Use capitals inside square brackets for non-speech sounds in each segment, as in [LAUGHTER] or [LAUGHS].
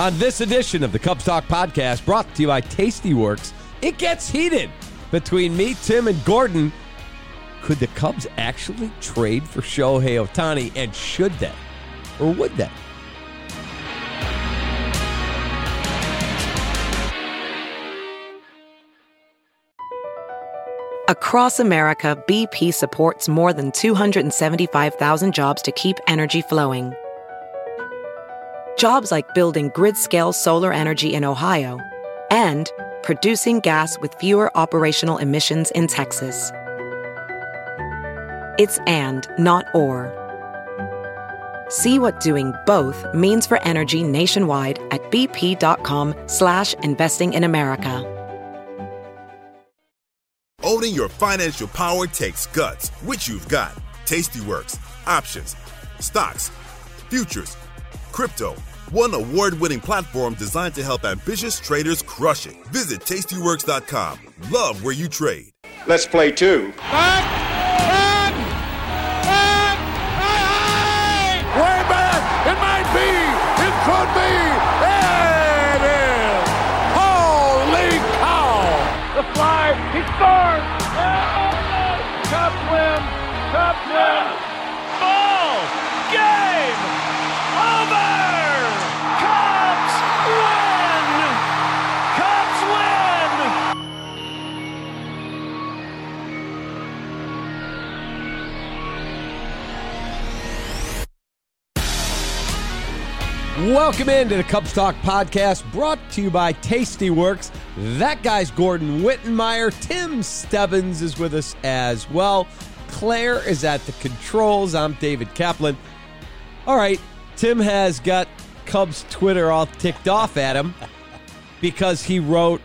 On this edition of the Cubs Talk podcast, brought to you by Tastyworks, it gets heated between me, Tim, and Gordon. Could the Cubs actually trade for Shohei Ohtani, and should they? Or would they? Across America, BP supports more than 275,000 jobs to keep energy flowing. Jobs like building grid scale solar energy in Ohio and producing gas with fewer operational emissions in Texas. It's and, not or. See what doing both means for energy nationwide at bp.com slash investing in America. Owning your financial power takes guts, which you've got. Tastyworks, options, stocks, futures, crypto, one award winning platform designed to help ambitious traders crush it. Visit tastyworks.com. Love where you trade. Let's play two. Back! Welcome into the Cubs Talk podcast, brought to you by Tastyworks. That guy's Gordon Wittenmyer. Tim Stebbins is with us as well. Claire is at the controls. I'm David Kaplan. All right, Tim has got Cubs Twitter all ticked off at him [LAUGHS] because he wrote,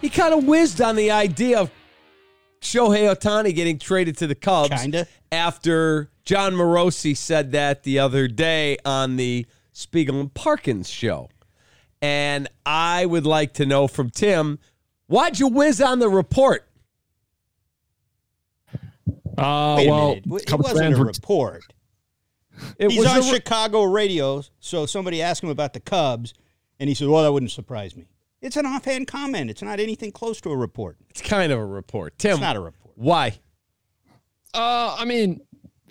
he kind of whizzed on the idea of Shohei Ohtani getting traded to the Cubs Kinda. after Jon Morosi said that the other day on the Spiegel and Parkins show. And I would like to know from Tim, why'd you whiz on the report? Uh, Wait a well, minute. It wasn't a report. It He's was on re- Chicago radio, so somebody asked him about the Cubs, and he said, "Well, that wouldn't surprise me." It's an offhand comment. It's not anything close to a report. it's kind of a report. Tim, It's not a report. why? Uh, I mean,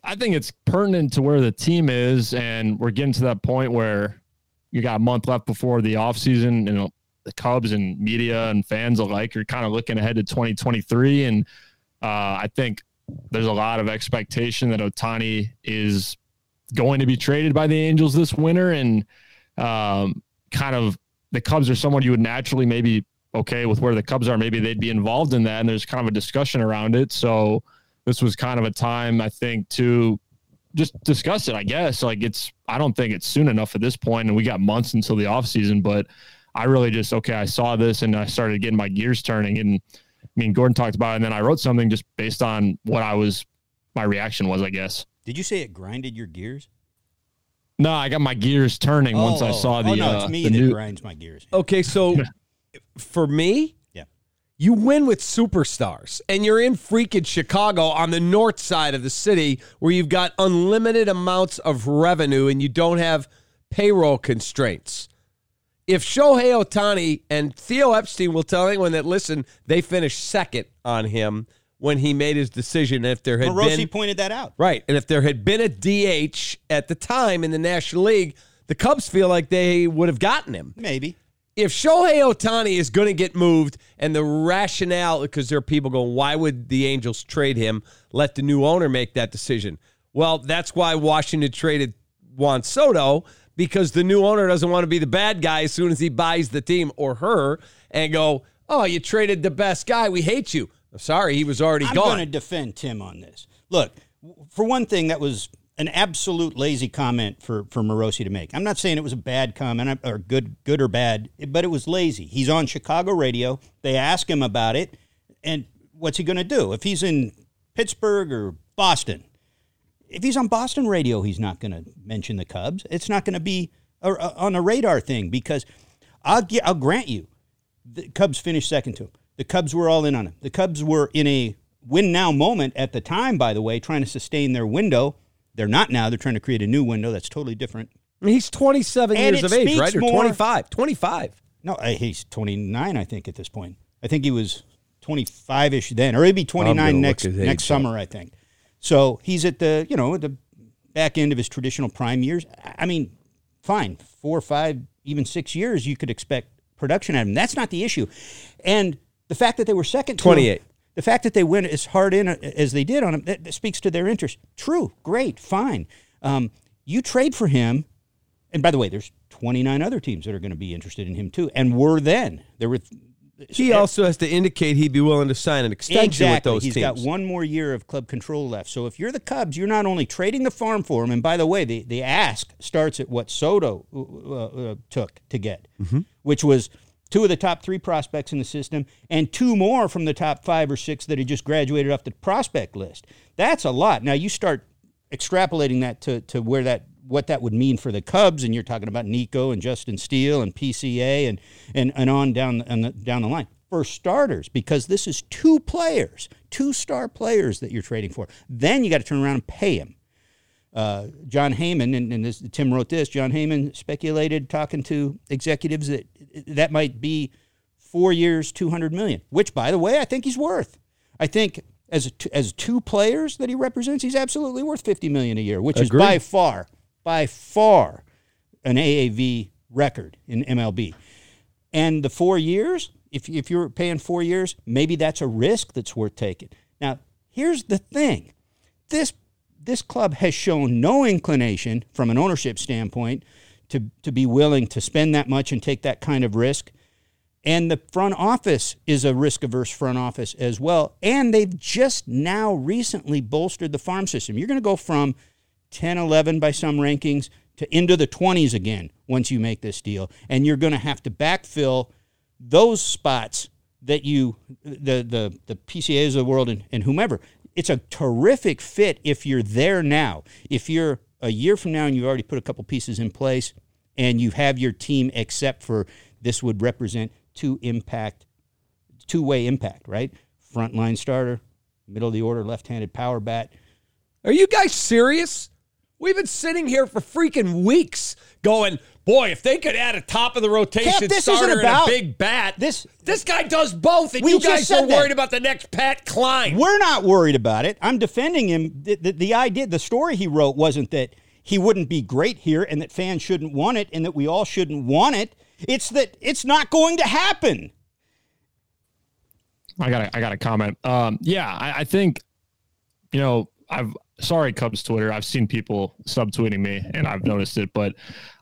I think it's pertinent to where the team is, and we're getting to that point where you got a month left before the offseason. You know, the Cubs and media and fans alike are kind of looking ahead to 2023, and uh, I think there's a lot of expectation that Ohtani is going to be traded by the Angels this winter, and um, kind of the Cubs are someone you would naturally maybe okay with where the Cubs are. Maybe they'd be involved in that, and there's kind of a discussion around it. So this was kind of a time I think to just discuss it. I guess like it's I don't think it's soon enough at this point, and we got months until the off season. But I really just okay, I saw this and I started getting my gears turning. And I mean, Gordon talked about it, and then I wrote something just based on what I was my reaction was, I guess. Did you say it grinded your gears? No, I got my gears turning once I Oh, saw the Oh no, uh, it's me the that new. grinds my gears. Okay, so [LAUGHS] for me, Yeah. You win with superstars, and you're in freaking Chicago on the north side of the city where you've got unlimited amounts of revenue and you don't have payroll constraints. If Shohei Ohtani and Theo Epstein will tell anyone that listen, they finished second on him when he made his decision. If there had Morosi been pointed that out. Right. And if there had been a DH at the time in the National League, the Cubs feel like they would have gotten him. Maybe. If Shohei Ohtani is going to get moved and the rationale, because there are people going, why would the Angels trade him? Let the new owner make that decision. Well, that's why Washington traded Juan Soto because the new owner doesn't want to be the bad guy as soon as he buys the team or her and go, oh, you traded the best guy. We hate you. I'm sorry, he was already gone. I'm going to defend Tim on this. Look, for one thing, that was an absolute lazy comment for for Morosi to make. I'm not saying it was a bad comment or good good or bad, but it was lazy. He's on Chicago radio. They ask him about it, and what's he going to do if he's in Pittsburgh or Boston? If he's on Boston radio, he's not going to mention the Cubs. It's not going to be a, a- on a radar thing because I'll I'll grant you the Cubs finished second to him. The Cubs were all in on him. The Cubs were in a win now moment at the time, by the way, trying to sustain their window. They're not now. They're trying to create a new window that's totally different. I mean, he's 27 And years of age, right? Or more- 25. 25. No, uh, he's 29, I think, at this point. I think he was 25 ish then, or he'd be 29 next next summer, I think. So he's at the you know the back end of his traditional prime years. I- mean, fine, four, five, even six years, you could expect production out of him. That's not the issue, and the fact that they were second, to him, 28. The fact that they went as hard in uh, as they did on him, that, that speaks to their interest. True, great, fine. Um, you trade for him, and by the way, there's 29 other teams that are going to be interested in him too, and were then there were. He also has to indicate he'd be willing to sign an extension exactly. with those He's teams. He's got one more year of club control left. So if you're the Cubs, you're not only trading the farm for him, and by the way, the, the ask starts at what Soto uh, uh, took to get, Mm-hmm. which was two of the top three prospects in the system, and two more from the top five or six that had just graduated off the prospect list. That's a lot. Now you start extrapolating that to, to where that what that would mean for the Cubs, and you're talking about Nico and Justin Steele and PCA and and, and on down on the, down the line for starters, because this is two players, two star players that you're trading for. Then you got to turn around and pay him. Uh, Jon Heyman, and, and this, Tim wrote this. Jon Heyman speculated, talking to executives, that that might be four years, two hundred million. Which, by the way, I think he's worth. I think as a, as two players that he represents, he's absolutely worth fifty million a year, which Agreed. is by far, by far, an AAV record in MLB. And the four years, if if you're paying four years, maybe that's a risk that's worth taking. Now, here's the thing: this this club has shown no inclination from an ownership standpoint to to be willing to spend that much and take that kind of risk. And the front office is a risk averse front office as well. And they've just now recently bolstered the farm system. You're going to go from 10, 11 by some rankings to into the 20s again once you make this deal. And you're going to have to backfill those spots that you, the, the, the PCAs of the world and, and whomever. It's a terrific fit if you're there now. If you're a year from now and you've already put a couple pieces in place and you have your team except for this would represent two impact, two way impact, right? Frontline starter, middle of the order, left handed power bat. Are you guys serious? We've been sitting here for freaking weeks going, boy, if they could add a top of the rotation Cap, this isn't starter about- and a big bat. this- this guy does both, and We you just guys said are that. worried about the next Pat Klein. We're not worried about it. I'm defending him. The, the, the idea, the story he wrote wasn't that he wouldn't be great here and that fans shouldn't want it and that we all shouldn't want it. It's that it's not going to happen. I got I got a comment. Um, yeah, I, I think you know I've sorry Cubs Twitter. I've seen people subtweeting me and I've noticed it, but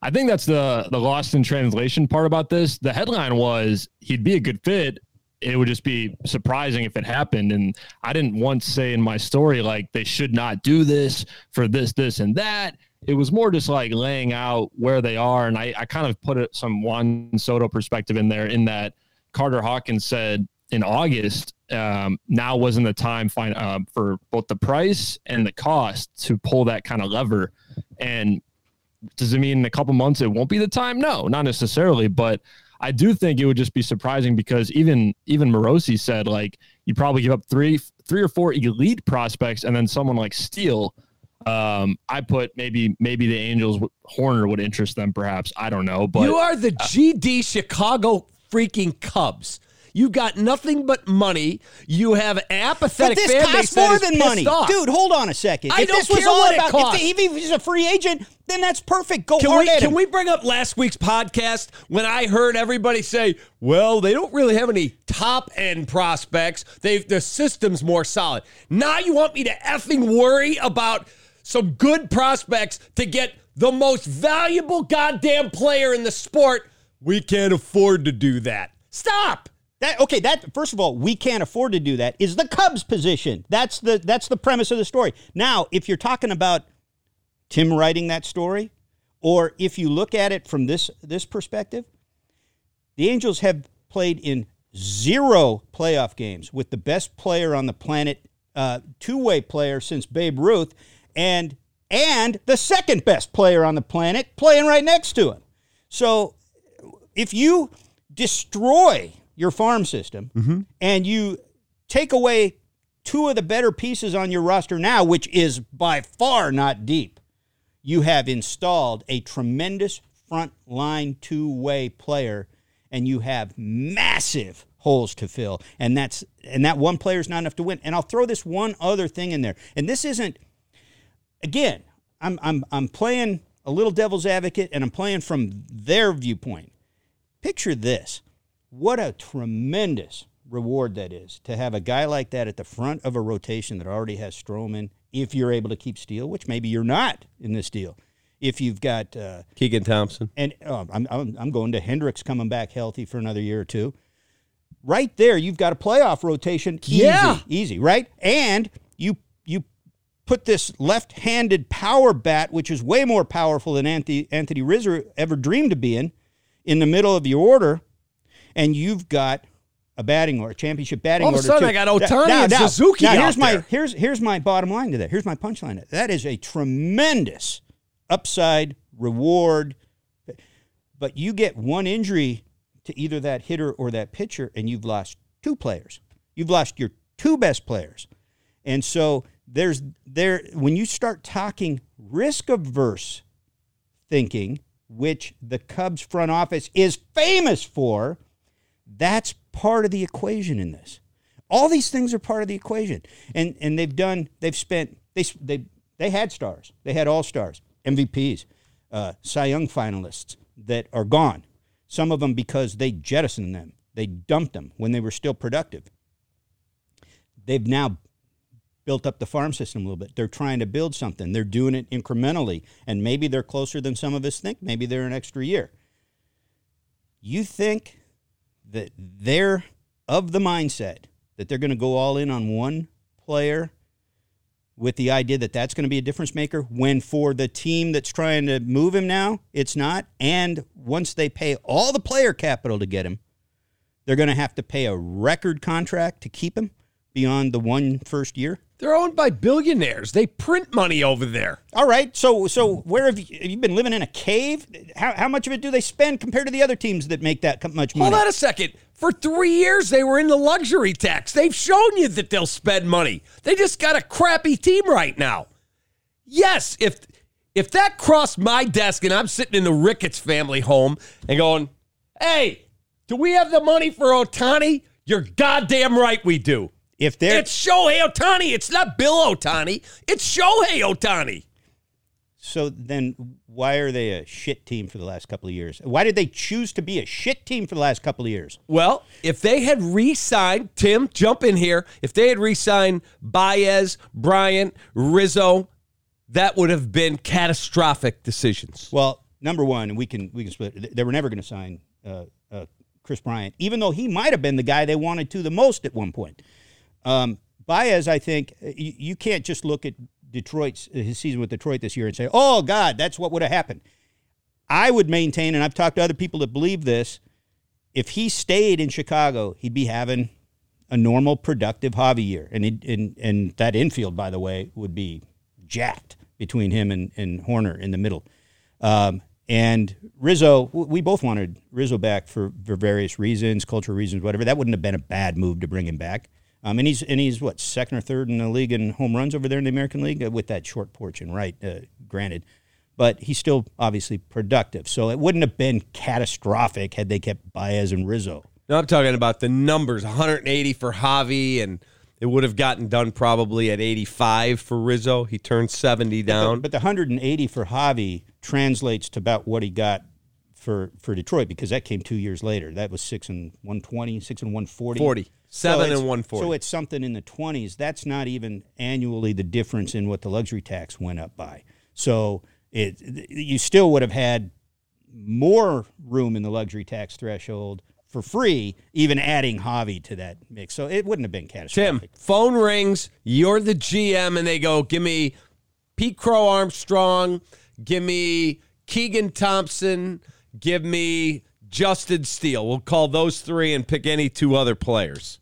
I think that's the the lost in translation part about this. The headline was he'd be a good fit. It would just be surprising if it happened. And I didn't once say in my story like they should not do this for this, this, and that. It was more just like laying out where they are, and I, I kind of put it, some Juan Soto perspective in there. In that Carter Hawkins said in August, um, now wasn't the time find, uh, for both the price and the cost to pull that kind of lever. And does it mean in a couple months it won't be the time? No, not necessarily. But I do think it would just be surprising because even even Morosi said like you probably give up three three or four elite prospects and then someone like Steele. Um, I put maybe maybe the Angels Hoerner would interest them perhaps. I don't know, but you are the GD Chicago freaking Cubs. You've got nothing but money. You have an But apathetic this costs more than money, off. dude. Hold on a second. I if don't this was care all what it costs. if, if he's a free agent, then that's perfect. Go Can hard we at can him. we bring up last week's podcast when I heard everybody say, "Well, they don't really have any top end prospects. They the system's more solid." Now you want me to effing worry about some good prospects to get the most valuable goddamn player in the sport? We can't afford to do that. Stop. That okay, that first of all, we can't afford to do that. Is the Cubs position. That's the that's the premise of the story. Now, if you're talking about Tim writing that story, or if you look at it from this this perspective, the Angels have played in zero playoff games with the best player on the planet, uh, two-way player since Babe Ruth, and and the second best player on the planet playing right next to him. So if you destroy your farm system mm-hmm. and you take away two of the better pieces on your roster now, which is by far not deep, you have installed a tremendous front line two way player, and you have massive holes to fill. And that's and that one player is not enough to win. And I'll throw this one other thing in there. And this isn't again, I'm I'm I'm playing a little devil's advocate and I'm playing from their viewpoint. Picture this. What a tremendous reward that is to have a guy like that at the front of a rotation that already has Stroman, if you're able to keep Steele, which maybe you're not in this deal. If you've got uh, Keegan Thompson. and oh, I'm, I'm I'm going to Hendricks coming back healthy for another year or two. Right there, you've got a playoff rotation. Easy, Yeah. easy, right? And you you put this left-handed power bat, which is way more powerful than Anthony Anthony Rizzo ever dreamed of being, in the middle of your order, and you've got a batting order, a championship batting All of a order. sudden, too. I got Ohtani Now- and now- Suzuki Now, here's my there. here's here's my bottom line to that. Here's my punchline. That is a tremendous upside reward, but you get one injury to either that hitter or that pitcher, and you've lost two players. You've lost your two best players, and so there's there when you start talking risk averse thinking, which the Cubs front office is famous for, that's part of the equation in this. All these things are part of the equation, and and they've done. They've spent. They they they had stars. They had all stars, MVPs, uh, Cy Young finalists that are gone. Some of them because they jettisoned them. They dumped them when they were still productive. They've now built up the farm system a little bit. They're trying to build something. They're doing it incrementally, and maybe they're closer than some of us think. Maybe they're an extra year. You think that they're of the mindset that they're going to go all in on one player with the idea that that's going to be a difference maker when for the team that's trying to move him now, it's not. And once they pay all the player capital to get him, they're going to have to pay a record contract to keep him beyond the one first year. They're owned by billionaires. They print money over there. All right. So so where have you, have you been living in a cave? How, how much of it do they spend compared to the other teams that make that much money? Hold on a second. For three years, they were in the luxury tax. They've shown you that they'll spend money. They just got a crappy team right now. Yes, if if that crossed my desk and I'm sitting in the Ricketts family home and going, "Hey, do we have the money for Ohtani?" You're goddamn right we do. If they're It's Shohei Ohtani. It's not Bill Ohtani. It's Shohei Ohtani. so then why are they a shit team for the last couple of years? Why did they choose to be a shit team for the last couple of years? Well, if they had re-signed Tim, jump in here. If they had re-signed Baez, Bryant, Rizzo, that would have been catastrophic decisions. Well, number one, we can we can split. They were never going to sign uh, uh, Kris Bryant, even though he might have been the guy they wanted to the most at one point. Um, Baez, I think you, you can't just look at Detroit's his season with Detroit this year and say, "Oh God, that's what would have happened." I would maintain, and I've talked to other people that believe this. If he stayed in Chicago, he'd be having a normal, productive Javi year, and and and that infield, by the way, would be jacked between him and, and Hoerner in the middle. Um, and Rizzo, we both wanted Rizzo back for, for various reasons, cultural reasons, whatever. That wouldn't have been a bad move to bring him back. Um, and he's and he's what second or third in the league in home runs over there in the American League uh, with that short porch and right, uh, granted, but he's still obviously productive. So it wouldn't have been catastrophic had they kept Baez and Rizzo. No, I'm talking about the numbers 180 for Javi, and it would have gotten done probably at 85 for Rizzo. He turned 70 down. But the 180 for Javi translates to about what he got for for Detroit because that came two years later. That was six and 120, six and 140. 40. Seven it's- and 140. So it's something in the 20s. That's not even annually the difference in what the luxury tax went up by. So it you still would have had more room in the luxury tax threshold for free, even adding Javi to that mix. So it wouldn't have been Tim, phone rings. You're the GM, and they go, "Give me Pete Crow Armstrong. Give me Keegan Thompson. Give me Justin Steele. We'll call those three and pick any two other players.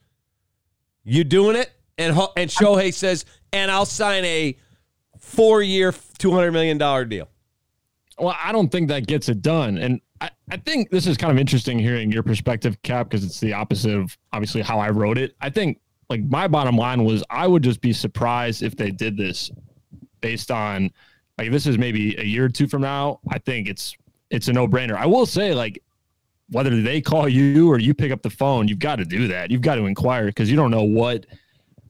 You doing it?" And and Shohei says, "And I'll sign a four-year, two hundred million dollar deal." Well, I don't think that gets it done. And I, I think this is kind of interesting hearing your perspective, Cap, because it's the opposite of obviously how I wrote it. I think like my bottom line was I would just be surprised if they did this based on Like this is maybe a year or two from now. I think it's it's a no brainer. I will say like whether they call you or you pick up the phone, you've got to do that. You've got to inquire because you don't know what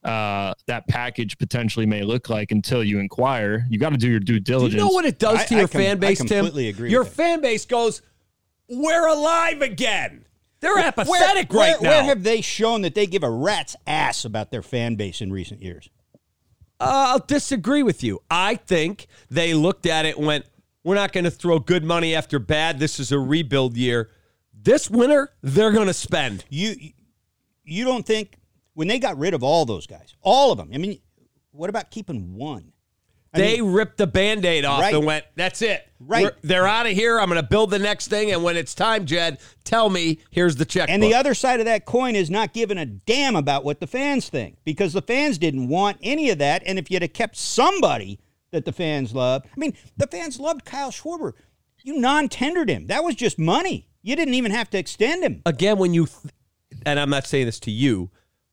uh, that package potentially may look like until you inquire. You got to do your due Do diligence. you know what it does to I your com- fan I base, Tim? completely agree Your with fan base goes, "We're alive again." They're Where- apathetic where, right now. Where have they shown that they give a rat's ass about their fan base in recent years? Uh, I'll disagree with you. I think they looked at it and went, "We're not going to throw good money after bad. This is a rebuild year. This winter, they're going to spend." You you don't think when they got rid of all those guys, all of them? I mean, what about keeping one? I They mean, ripped the band-aid off Right. and went, "That's it. Right. We're- they're out of here. I'm going to build the next thing, and when it's time, Jed, tell me. Here's the check." and the other side of that coin is not giving a damn about what the fans think because the fans didn't want any of that. And if you'd have kept somebody that the fans loved, I mean, the fans loved Kyle Schwarber. You non-tendered him. That was just money. You didn't even have to extend him. again, when you, th- and I'm not saying this to you,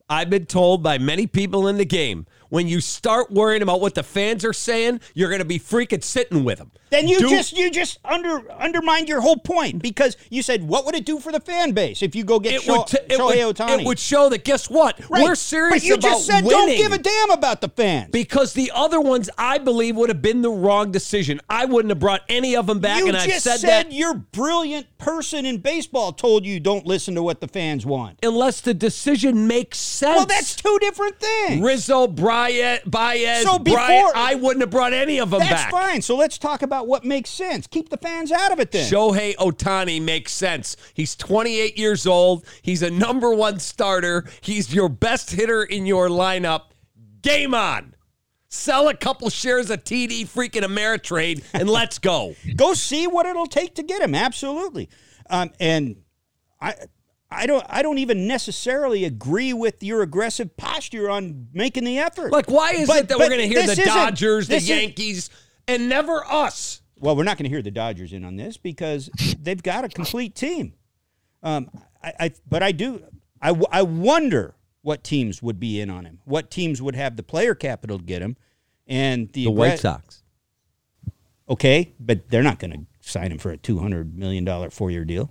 I've been told by many people in the game, when you start worrying about what the fans are saying, you're going to be freaking sitting with them. Then you Do- just you just under undermined your whole point because you said what would it do for the fan base if you go get It Sho- would, t- it, Shohei would, Ohtani? it would show that guess what? Right. We're serious But you about just said winning. don't give a damn about the fans. because the other ones, I believe, would have been the wrong decision. I wouldn't have brought any of them back, you and I've said, said that your brilliant person in baseball told you don't listen to what the fans want. unless the decision makes sense. Well, that's two different things. Rizzo, Bryant, Baez, So Bryant. I wouldn't have brought any of them That's back. fine. So let's talk about what makes sense. Keep the fans out of it then. Shohei Ohtani makes sense. He's 28 years old. He's a number one starter. He's your best hitter in your lineup. Game on. Sell a couple shares of TD freaking Ameritrade and let's go. [LAUGHS] Go see what it'll take to get him. Absolutely. Um, and I. I don't. I don't even necessarily agree with your aggressive posture on making the effort. Like, why is But- it that we're going to hear the Dodgers, the Yankees, and never us? Well, we're not going to hear the Dodgers in on this because they've got a complete team. Um, I, I, but I do. I, w- I wonder what teams would be in on him. What teams would have the player capital to get him, and the, The White aggre- Sox. Okay, but they're not going to sign him for a two hundred million dollar four year deal.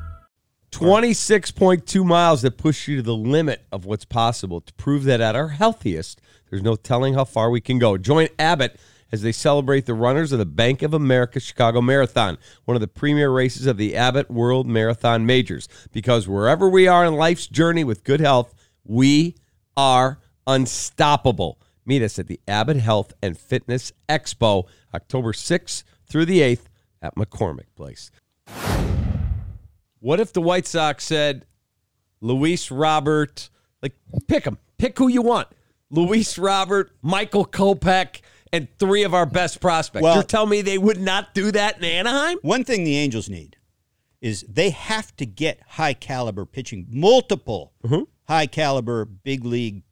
26.2 miles that push you to the limit of what's possible to prove that at our healthiest, there's no telling how far we can go. Join Abbott as they celebrate the runners of the Bank of America Chicago Marathon, one of the premier races of the Abbott World Marathon Majors. Because wherever we are in life's journey with good health, we are unstoppable. Meet us at the Abbott Health and Fitness Expo, October 6th through the 8th at McCormick Place. What if the White Sox said, Luis Robert, like pick them, pick who you want. Luis Robert, Michael Kopech, and three of our best prospects. Well- You're telling me they would not do that in Anaheim? One thing the Angels need is they have to get high caliber pitching, multiple mm-hmm. high caliber big league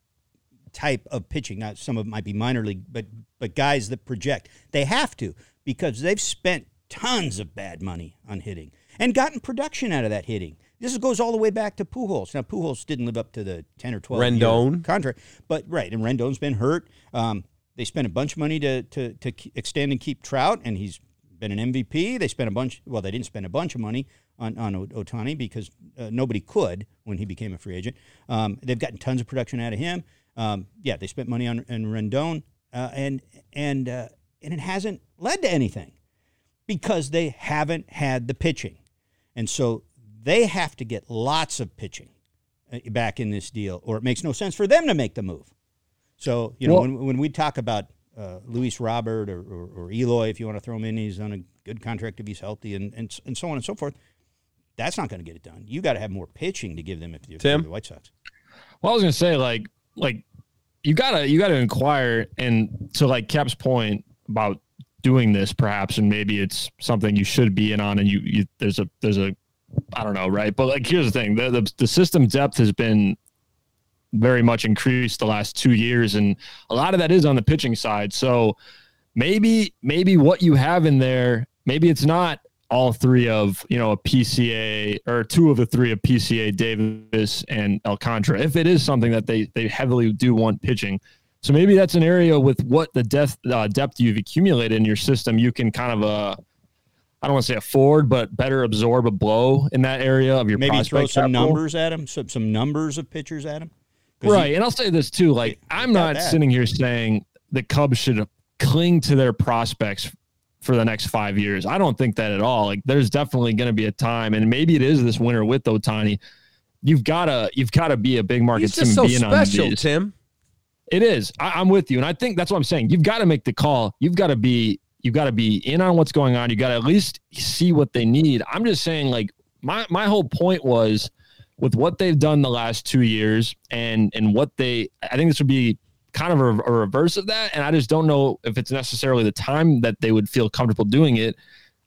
type of pitching. Now, some of it might be minor league, but but guys that project. They have to because they've spent tons of bad money on hitting and gotten production out of that hitting. This goes all the way back to Pujols. Now Pujols didn't live up to the ten or twelve year Rendon. contract, but right, and Rendon's been hurt. Um, they spent a bunch of money to to to extend and keep Trout, and he's been an MVP. They spent a bunch. Well, they didn't spend a bunch of money on on Ohtani because uh, nobody could when he became a free agent. Um, they've gotten tons of production out of him. Um, yeah, they spent money on, on Rendon, uh, and and uh, and it hasn't led to anything because they haven't had the pitching, and so they have to get lots of pitching uh, back in this deal, or it makes no sense for them to make the move. So you know Well- when when we talk about uh, Luis Robert or, or, or Eloy, if you want to throw him in, he's on a good contract if he's healthy, and and, and so on and so forth. That's not going to get it done. You got to have more pitching to give them if you're if you're Tim? the White Sox. Well, I was gonna say like like you gotta you gotta inquire and to like Cap's point about doing this perhaps and maybe it's something you should be in on and you, you there's a there's a I don't know right? But like here's the thing. The, the the system depth has been very much increased the last two years and a lot of that is on the pitching side. So maybe maybe what you have in there maybe it's not all three of you know a PCA or two of the three of PCA Davis and El Alcantara. If it is something that they they heavily do want pitching so maybe that's an area with what the depth uh, depth you've accumulated in your system you can kind of uh I don't want to say afford but better absorb a blow in that area of your Maybe prospect throw some capital. numbers at him, some some numbers of pitchers at him. Right. he- and I'll say this too. Like, I'm not that. sitting here saying the Cubs should cling to their prospects for the next five years. I don't think that at all. Like, there's definitely going to be a time, and maybe it is this winter with Ohtani. You've got to, you've got to be a big market team. He's just so being on special, these. Tim. It is. I, I'm with you, and I think that's what I'm saying. You've got to make the call. You've got to be. You've got to be in on what's going on. You got to at least see what they need. I'm just saying, like my my whole point was with what they've done the last two years, and and what they. I think this would be kind of a, a reverse of that, and I just don't know if it's necessarily the time that they would feel comfortable doing it.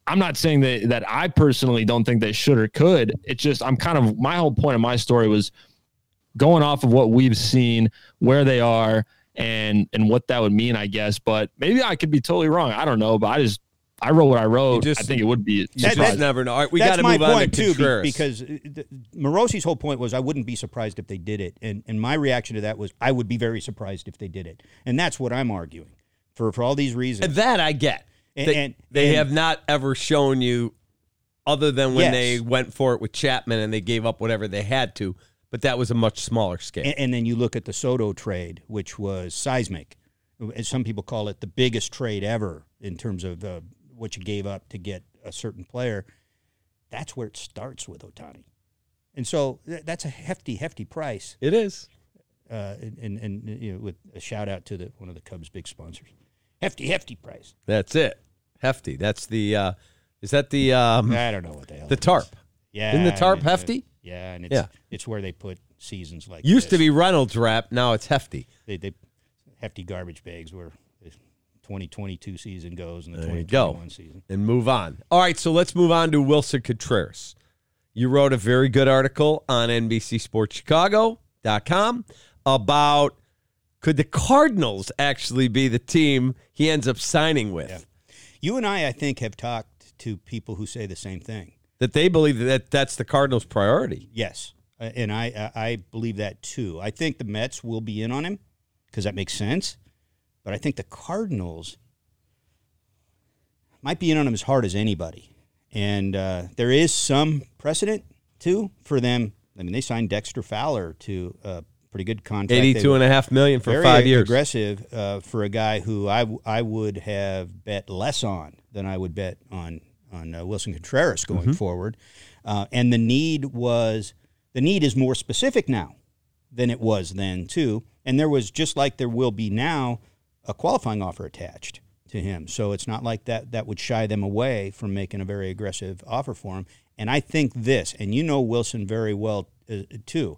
I'm not saying that that I personally don't think they should or could. It's just I'm kind of my whole point of my story was going off of what we've seen, where they are, and and what that would mean, I guess. But maybe I could be totally wrong. I don't know. But I just I wrote what I wrote. just- I think it would be. You That- just never know. All right, we got to my move on point to too, be- Contreras. because uh, the- Morosi's whole point was I wouldn't be surprised if they did it, and and my reaction to that was I would be very surprised if they did it, and that's what I'm arguing for for all these reasons. that I get. And- they and- they and- have not ever shown you, other than when Yes. they went for it with Chapman and they gave up whatever they had to, but that was a much smaller scale. And, and then you look at the Soto trade, which was seismic. As Some people call it the biggest trade ever in terms of uh, what you gave up to get a certain player. That's where it starts with Ohtani. And so th- that's a hefty, hefty price. it is. Uh, and, and, and you know, with a shout out to the, one of the Cubs' big sponsors. Hefty, hefty price. That's it. Hefty. That's the. Uh, is that the um, I don't know what the hell. the it is. tarp? Yeah. Isn't the tarp uh, hefty? Yeah, and it's Yeah. it's where they put seasons like Used to be Reynolds wrap. Now it's Hefty. they, they hefty garbage bags where the 2022 season goes and the There you go. 2021 season. and move on. All right, so let's move on to Willson Contreras. You wrote a very good article on NBCSportsChicago.com about could the Cardinals actually be the team he ends up signing with? You and I, I think, have talked to people who say the same thing. That they believe that that's the Cardinals' priority. Yes, Uh, and I I I believe that too. I think the Mets will be in on him because that makes sense, but I think the Cardinals might be in on him as hard as anybody, and uh, there is some precedent too for them. I mean, they signed Dexter Fowler to a pretty good contract. Eighty-two and a half million for five years. aggressive uh, for a guy who I, w- I would have bet less on than I would bet on on uh, Willson Contreras going Mm-hmm. forward. Uh, and the need was the need is more specific now than it was then too. And there was just like there will be now a qualifying offer attached to him. So it's not like that that would shy them away from making a very aggressive offer for him. And I think this, and you know Willson very well uh, too.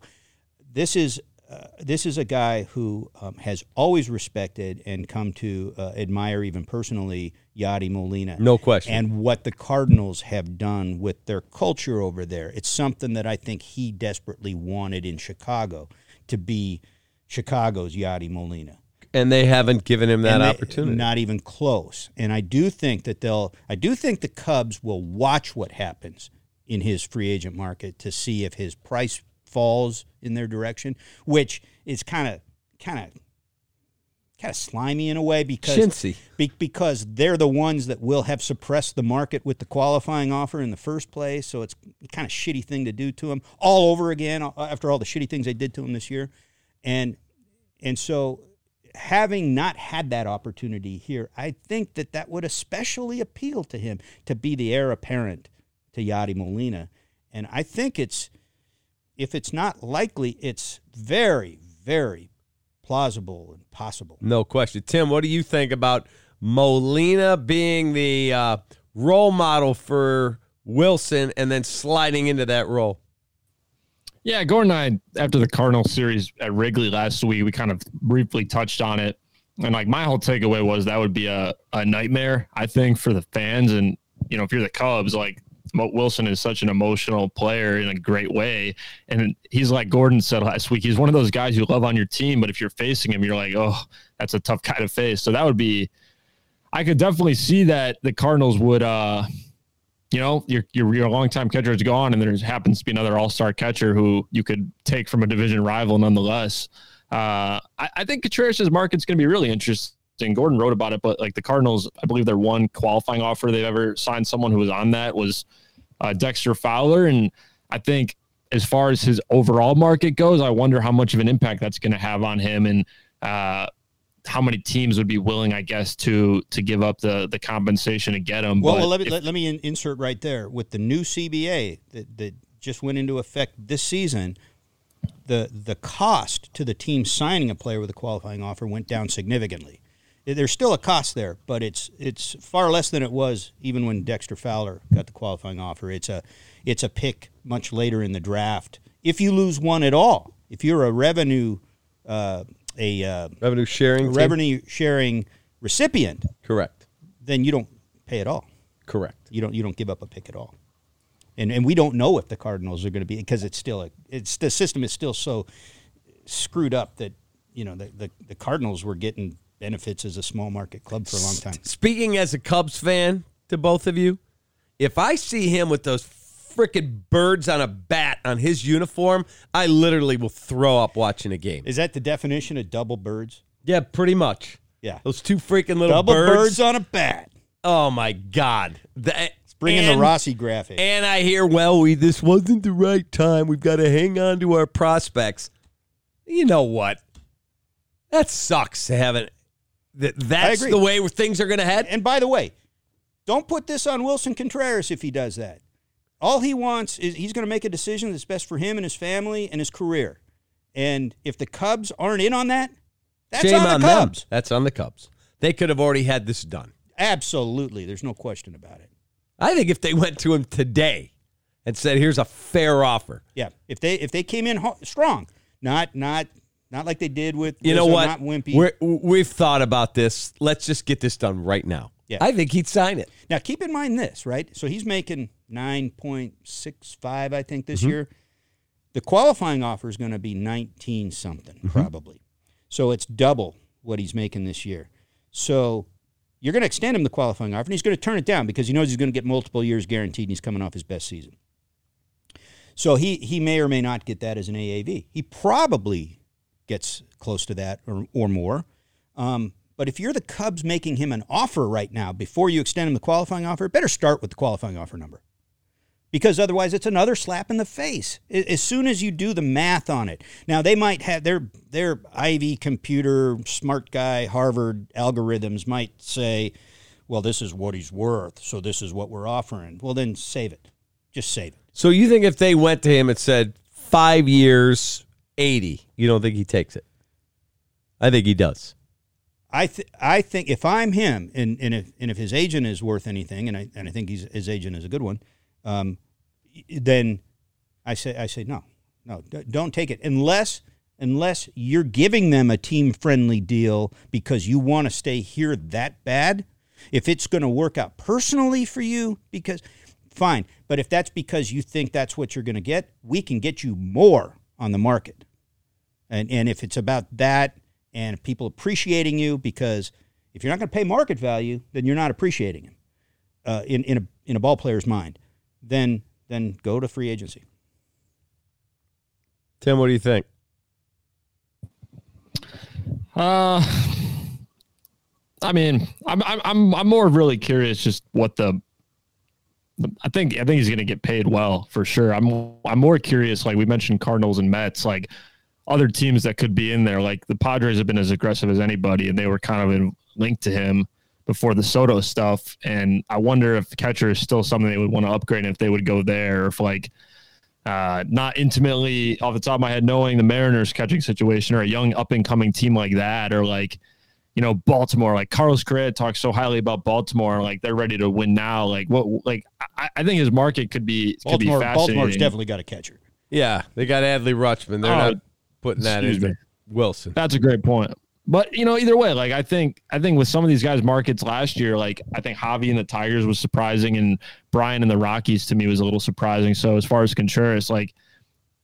This is uh, this is a guy who um, has always respected and come to uh, admire, even personally, Yadi Molina. No question. And what the Cardinals have done with their culture over there. It's something that I think he desperately wanted in Chicago to be Chicago's Yadi Molina. and they haven't given him that they- opportunity. Not even close. And I do think that they'll. I do think the Cubs will watch what happens in his free agent market to see if his price falls in their direction, which is kind of kind of kind of slimy in a way because be, because they're the ones that will have suppressed the market with the qualifying offer in the first place. So it's kind of shitty thing to do to him all over again after all the shitty things they did to him this year, and and so having not had that opportunity here, I think that that would especially appeal to him to be the heir apparent to Yadi Molina, and I think it's if it's not likely, it's very very plausible and possible. No question. Tim, what do you think about Molina being the uh, role model for Willson and then sliding into that role? Yeah, Gordon and I, after the Cardinal series at Wrigley last week, we kind of briefly touched on it. And like my whole takeaway was that would be a, a nightmare, I think, for the fans. And, you know, if you're the Cubs, like Mo Willson is such an emotional player in a great way. And he's like Gordon said last week, he's one of those guys you love on your team, but if you're facing him, you're like, oh, that's a tough guy to face. So that would be, I could definitely see that the Cardinals would, uh, you know, your your, your longtime catcher is gone, and there happens to be another All Star catcher who you could take from a division rival, nonetheless. Uh, I, I think Contreras' market's going to be really interesting. Gordon wrote about it, but like the Cardinals, I believe their one qualifying offer they've ever signed someone who was on that was uh, Dexter Fowler, and I think as far as his overall market goes, I wonder how much of an impact that's going to have on him, and uh, how many teams would be willing, I guess, to to give up the the compensation to get him. Well, But well let me if- let, let me insert right there with the new CBA that, that just went into effect this season. The the cost to the team signing a player with a qualifying offer went down significantly. There's still a cost there, but it's it's far less than it was even when Dexter Fowler got the qualifying offer. It's a it's a pick much later in the draft. If you lose one at all, if you're a revenue uh, a uh, Revenue sharing. team? revenue sharing recipient, Correct. then you don't pay at all. Correct. You don't you don't give up a pick at all. And and we don't know if the Cardinals are going to be because it's still a it's the system is still so screwed up that you know the, the the Cardinals were getting benefits as a small market club for a long time. Speaking as a Cubs fan to both of you, if I see him with those freaking birds on a bat on his uniform, I literally will throw up watching a game. Is that the definition of double birds? Yeah, pretty much. Yeah. Those two freaking little Double birds. birds on a bat. Oh my God! That, Bring in the Rossi graphic. And I hear, well, we this wasn't the right time. We've got to hang on to our prospects. You know what? That sucks to have it. That that's the way where things are going to head. And by the way, don't put this on Willson Contreras if he does that. All he wants is he's going to make a decision that's best for him and his family and his career. And if the Cubs aren't in on that, that's Shame on on the them. Cubs. That's on the Cubs. They could have already had this done. Absolutely. There's no question about it. I think if they went to him today and said, "Here's a fair offer," Yeah. If they if they came in ho- strong, not not not like they did with you know what? not Wimpy. We're, we've thought about this. Let's just get this done right now. Yeah. I think he'd sign it. Now keep in mind this, right? So he's making nine point six five, I think, Mm-hmm. this year. The qualifying offer is going to be nineteen something, Mm-hmm. probably. So it's double what he's making this year. So you're going to extend him the qualifying offer, and he's going to turn it down because he knows he's going to get multiple years guaranteed, and he's coming off his best season. So he he may or may not get that as an AAV. He probably gets close to that or, or more. Um, but if you're the Cubs making him an offer right now before you extend him the qualifying offer, better start with the qualifying offer number. Because otherwise, it's another slap in the face. As soon as you do the math on it, now they might have their their Ivy computer smart guy Harvard algorithms might say, "Well, this is what he's worth, so this is what we're offering." Well, then save it, just save it. So you think if they went to him and said five years, eighty, you don't think he takes it? I think he does. I th- I think if I'm him, and, and if and if his agent is worth anything, and I and I think he's, his agent is a good one, um, then I say I say no, no, don't take it unless unless you're giving them a team friendly deal because you want to stay here that bad. If it's going to work out personally for you, because fine, but if that's because you think that's what you're going to get, we can get you more on the market. And and if it's about that and people appreciating you, because if you're not going to pay market value, then you're not appreciating him uh, in in a in a ball player's mind. Then then go to free agency. Tim, what do you think? Uh, I mean, I'm I'm I'm I'm more really curious just what the. I think I think he's going to get paid well for sure. I'm I'm more curious, like we mentioned, Cardinals and Mets, like other teams that could be in there. Like the Padres have been as aggressive as anybody, and they were kind of in, linked to him before the Soto stuff. And I wonder if catcher is still something they would want to upgrade and if they would go there, or if like uh, not intimately off the top of my head knowing the Mariners catching situation or a young up and coming team like that, or like, you know, Baltimore, like Carlos Correa talks so highly about Baltimore, like they're ready to win now. Like what, like I, I think his market could be, could be Baltimore, fascinating. Baltimore's definitely got a catcher. Yeah, they got Adley Rutschman. They're Oh, not putting that in me. Willson. That's a great point. But you know, either way, like I think I think with some of these guys' markets last year, like I think Javi and the Tigers was surprising, and Bryant and the Rockies to me was a little surprising. So as far as Contreras, like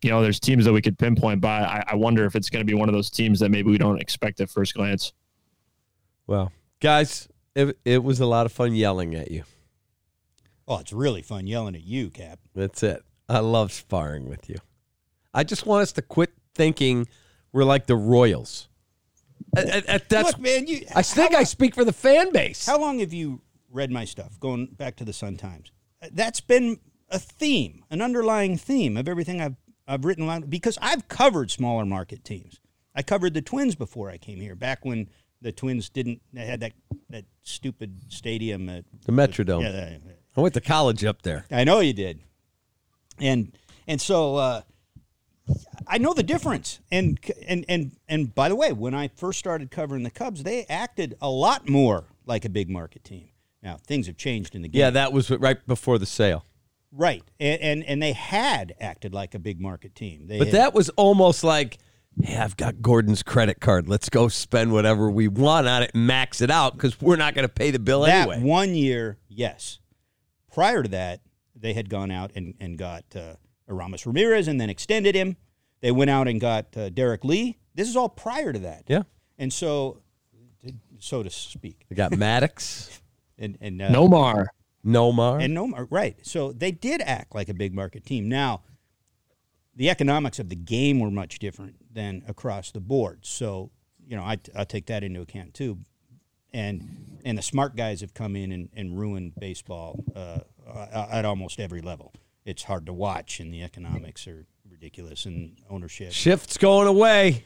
you know, there's teams that we could pinpoint, but I, I wonder if it's going to be one of those teams that maybe we don't expect at first glance. Well, guys, it, it was a lot of fun yelling at you. Oh, it's really fun yelling at you, Cap. That's it. I love sparring with you. I just want us to quit thinking we're like the Royals. I- I- I- that's Look, man, you. I think I speak for the fan base. How long have you read my stuff? Going back to the Sun Times, Uh, that's been a theme, an underlying theme of everything I've I've written because I've covered smaller market teams. I covered the Twins before I came here, back when the Twins didn't. They had that that stupid stadium at The Metrodome. Yeah, that- I went to college up there. I know you did, and and so uh, I know the difference. And and and and by the way, when I first started covering the Cubs, they acted a lot more like a big market team. Now things have changed in the game. Yeah, that was right before the sale. right, and, and and they had acted like a big market team. They But had- that was almost like, hey, I've got Gordon's credit card. Let's go spend whatever we want on it and max it out because we're not going to pay the bill that anyway. one year, yes. Prior to that, they had gone out and, and got uh, Aramis Ramirez and then extended him. They went out and got uh, Derrek Lee. This is all prior to that. Yeah. And so, so to speak. They got Maddux, [LAUGHS] And, and uh, Nomar. Nomar. And Nomar, right. So they did act like a big market team. Now, the economics of the game were much different than across the board. So, you know, I, I take that into account too. And and the smart guys have come in and, and ruined baseball uh, at almost every level. It's hard to watch, and the economics are ridiculous, and ownership. Shift's going away.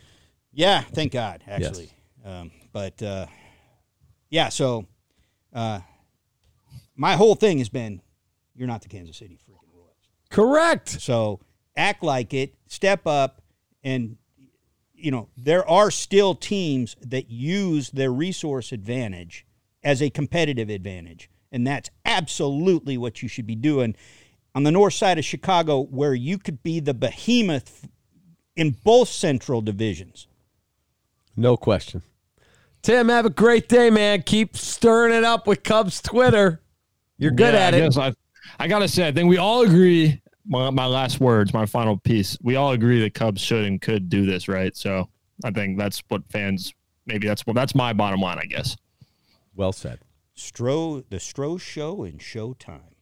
Yeah, thank God, actually. Um, but uh, yeah, so uh, my whole thing has been, you're not the Kansas City freaking Royals. Correct. So act like it, step up, and you know there are still teams that use their resource advantage as a competitive advantage, and that's absolutely what you should be doing on the north side of Chicago, where you could be the behemoth in both central divisions. No question. Tim, have a great day, man. Keep stirring it up with Cubs Twitter. You're good Yeah, at I it. guess I, I gotta say, I think we all agree. My, my last words, my final piece. We all agree that Cubs should and could do this, right? So I think that's what fans. Maybe that's well, that's my bottom line, I guess. Well said. Stro, the Stro Show and Showtime,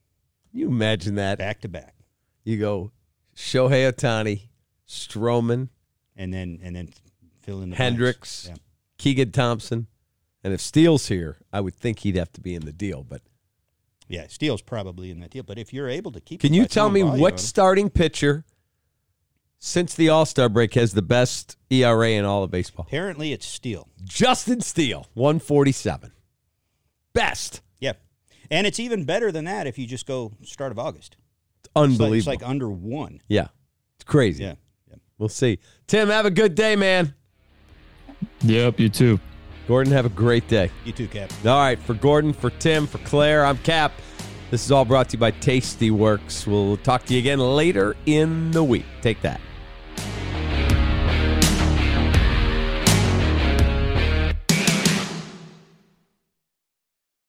You imagine that. back to back, You go Shohei Ohtani, Stroman, and then and then fill in the Hendricks, blanks. Keegan Thompson. And if Steele's here, I would think he'd have to be in the deal. But Yeah, yeah. Steele's probably in that deal, but if you're able to keep, can you tell me what starting pitcher since the All Star break has the best ERA in all of baseball? Apparently, it's Steele. Justin Steele, 147. Best. Yeah, and it's even better than that if you just go start of August. It's Unbelievable. like, it's like under one. yeah. It's crazy. Yeah. yeah. We'll see. Tim, have a good day, man. Yep, you too. Gordon, have a great day. You too, Cap. All right, for Gordon, for Tim, for Claire, I'm Cap. This is all brought to you by Tastyworks. We'll talk to you again later in the week. Take that.